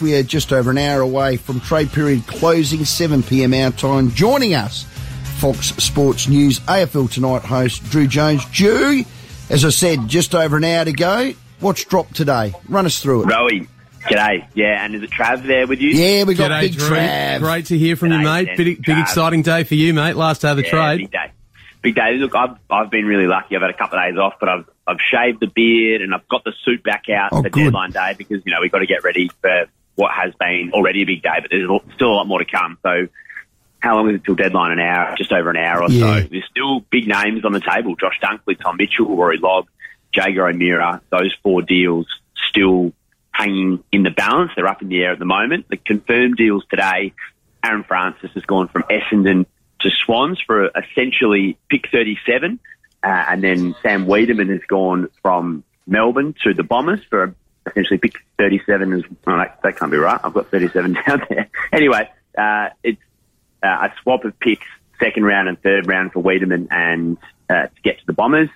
We are just over an hour away from trade period closing, 7 pm our time. Joining us, Fox Sports News AFL Tonight host Drew Jones. Drew, as I said, just over an hour to go. What's dropped today? Run us through it. Rowie, g'day. Yeah, and is it Trav there with you? Yeah, we got G'day, Big Drew. Trav. Great to hear from you, mate. Jen. Big, big exciting day for you, mate. Last day of the Yeah, trade. Big day. Big day. Look, I've, I've been really lucky. I've had a couple of days off, but I've, I've shaved the beard and I've got the suit back out Oh, for good. deadline day because, you know, we've got to get ready for what has been already a big day, but there's still a lot more to come. So how long is it till deadline? An hour, just over an hour or Yeah. so. There's still big names on the table. Josh Dunkley, Tom Mitchell, Rory Lobb, Jaeger O'Meara. Those four deals still hanging in the balance. They're up in the air at the moment. The confirmed deals today, Aaron Francis has gone from Essendon to Swans for essentially pick 37. Uh, and then Sam Weideman has gone from Melbourne to the Bombers for essentially pick 37 as well. That, that can't be right. I've got 37 down there. Anyway, uh, it's uh, a swap of picks, second round and third round for Weideman and uh, to get to the Bombers.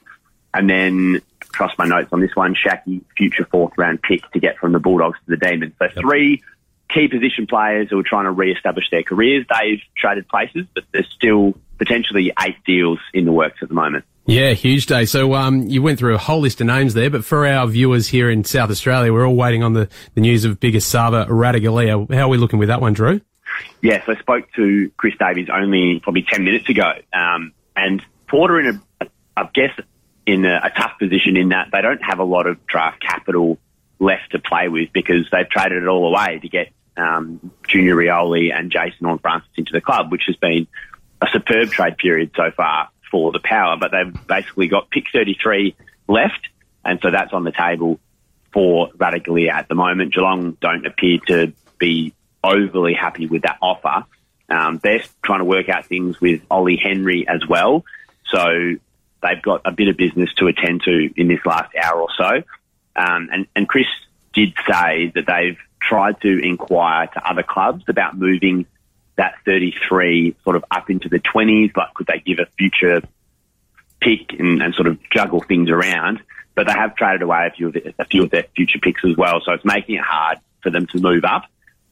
And then, trust my notes on this one, Schache, future fourth round pick to get from the Bulldogs to the Demons. So three key position players who are trying to re-establish their careers. They've traded places, but there's still potentially eight deals in the works at the moment. Yeah, huge day. So um, you went through a whole list of names there, but for our viewers here in South Australia, we're all waiting on the, the news of big Esava Ratugolea. How are we looking with that one, Drew? Yes, I spoke to Chris Davies only probably 10 minutes ago. Um, and Porter in a, I guess, in a, a tough position in that they don't have a lot of draft capital left to play with because they've traded it all away to get um, Junior Rioli and Jason Horne-Francis into the club, which has been a superb trade period so far for the power. But they've basically got pick 33 left, and so that's on the table for Ratugolea at the moment. Geelong don't appear to be overly happy with that offer. Um, they're trying to work out things with Ollie Henry as well. So they've got a bit of business to attend to in this last hour or so. Um, and, and Chris did say that they've tried to inquire to other clubs about moving that 33 sort of up into the 20s, but could they give a future pick and, and sort of juggle things around? But they have traded away a few of the, a few of their future picks as well, so it's making it hard for them to move up.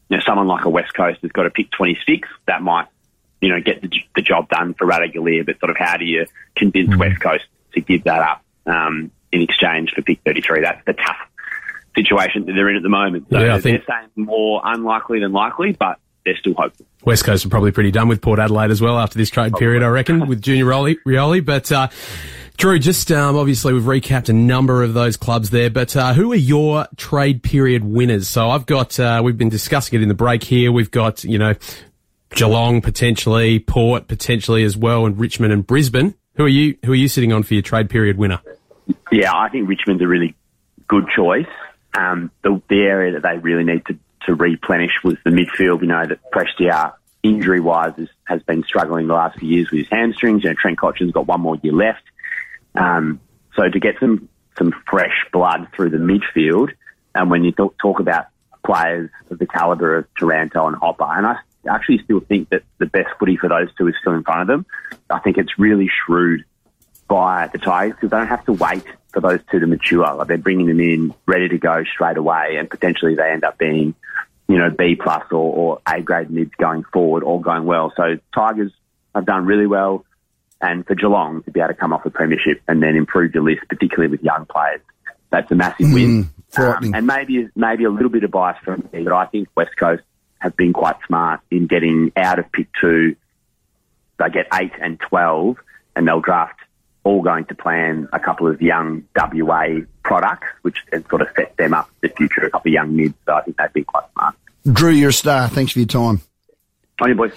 You know, someone like a West Coast has got to pick 26. That might, you know, get the, the job done for Ratugolea, but sort of how do you convince West Coast to give that up um, in exchange for pick 33? That's the tough situation that they're in at the moment. So Yeah, I they're saying more unlikely than likely, but they're still hopeful. West Coast are probably pretty done with Port Adelaide as well after this trade period, I reckon, with Junior Rioli. Rioli. But uh, Drew, just um, obviously we've recapped a number of those clubs there, but uh, who are your trade period winners? So I've got, uh, we've been discussing it in the break here. We've got, you know, Geelong potentially, Port potentially as well, and Richmond and Brisbane. Who are you? Who are you sitting on for your trade period winner? Yeah, I think Richmond's a really good choice. Um, the, the area that they really need to, to replenish was the midfield. We know that Prestia, injury wise, has, been struggling the last few years with his hamstrings. You know, Trent Cotchin's got one more year left. Um, so to get some, some fresh blood through the midfield, and when you talk, talk about players of the calibre of Taranto and Hopper, and I actually still think that the best footy for those two is still in front of them. I think it's really shrewd by the Tigers because they don't have to wait for those two to mature. Like they're bringing them in ready to go straight away, and potentially they end up being, you know, B plus or, or A grade mids going forward, all going well. So Tigers have done really well, and for Geelong to be able to come off the premiership and then improve your list, particularly with young players, that's a massive win. Mm, frightening. Um, and maybe maybe a little bit of bias from me, but I think West Coast have been quite smart in getting out of pick two they get eight and 12 and they'll draft all going to plan a couple of young WA products, which sort of set them up for the future, a couple of young mids. So I think they'd be quite smart. Drew, you're a star. Thanks for your time. On your boys.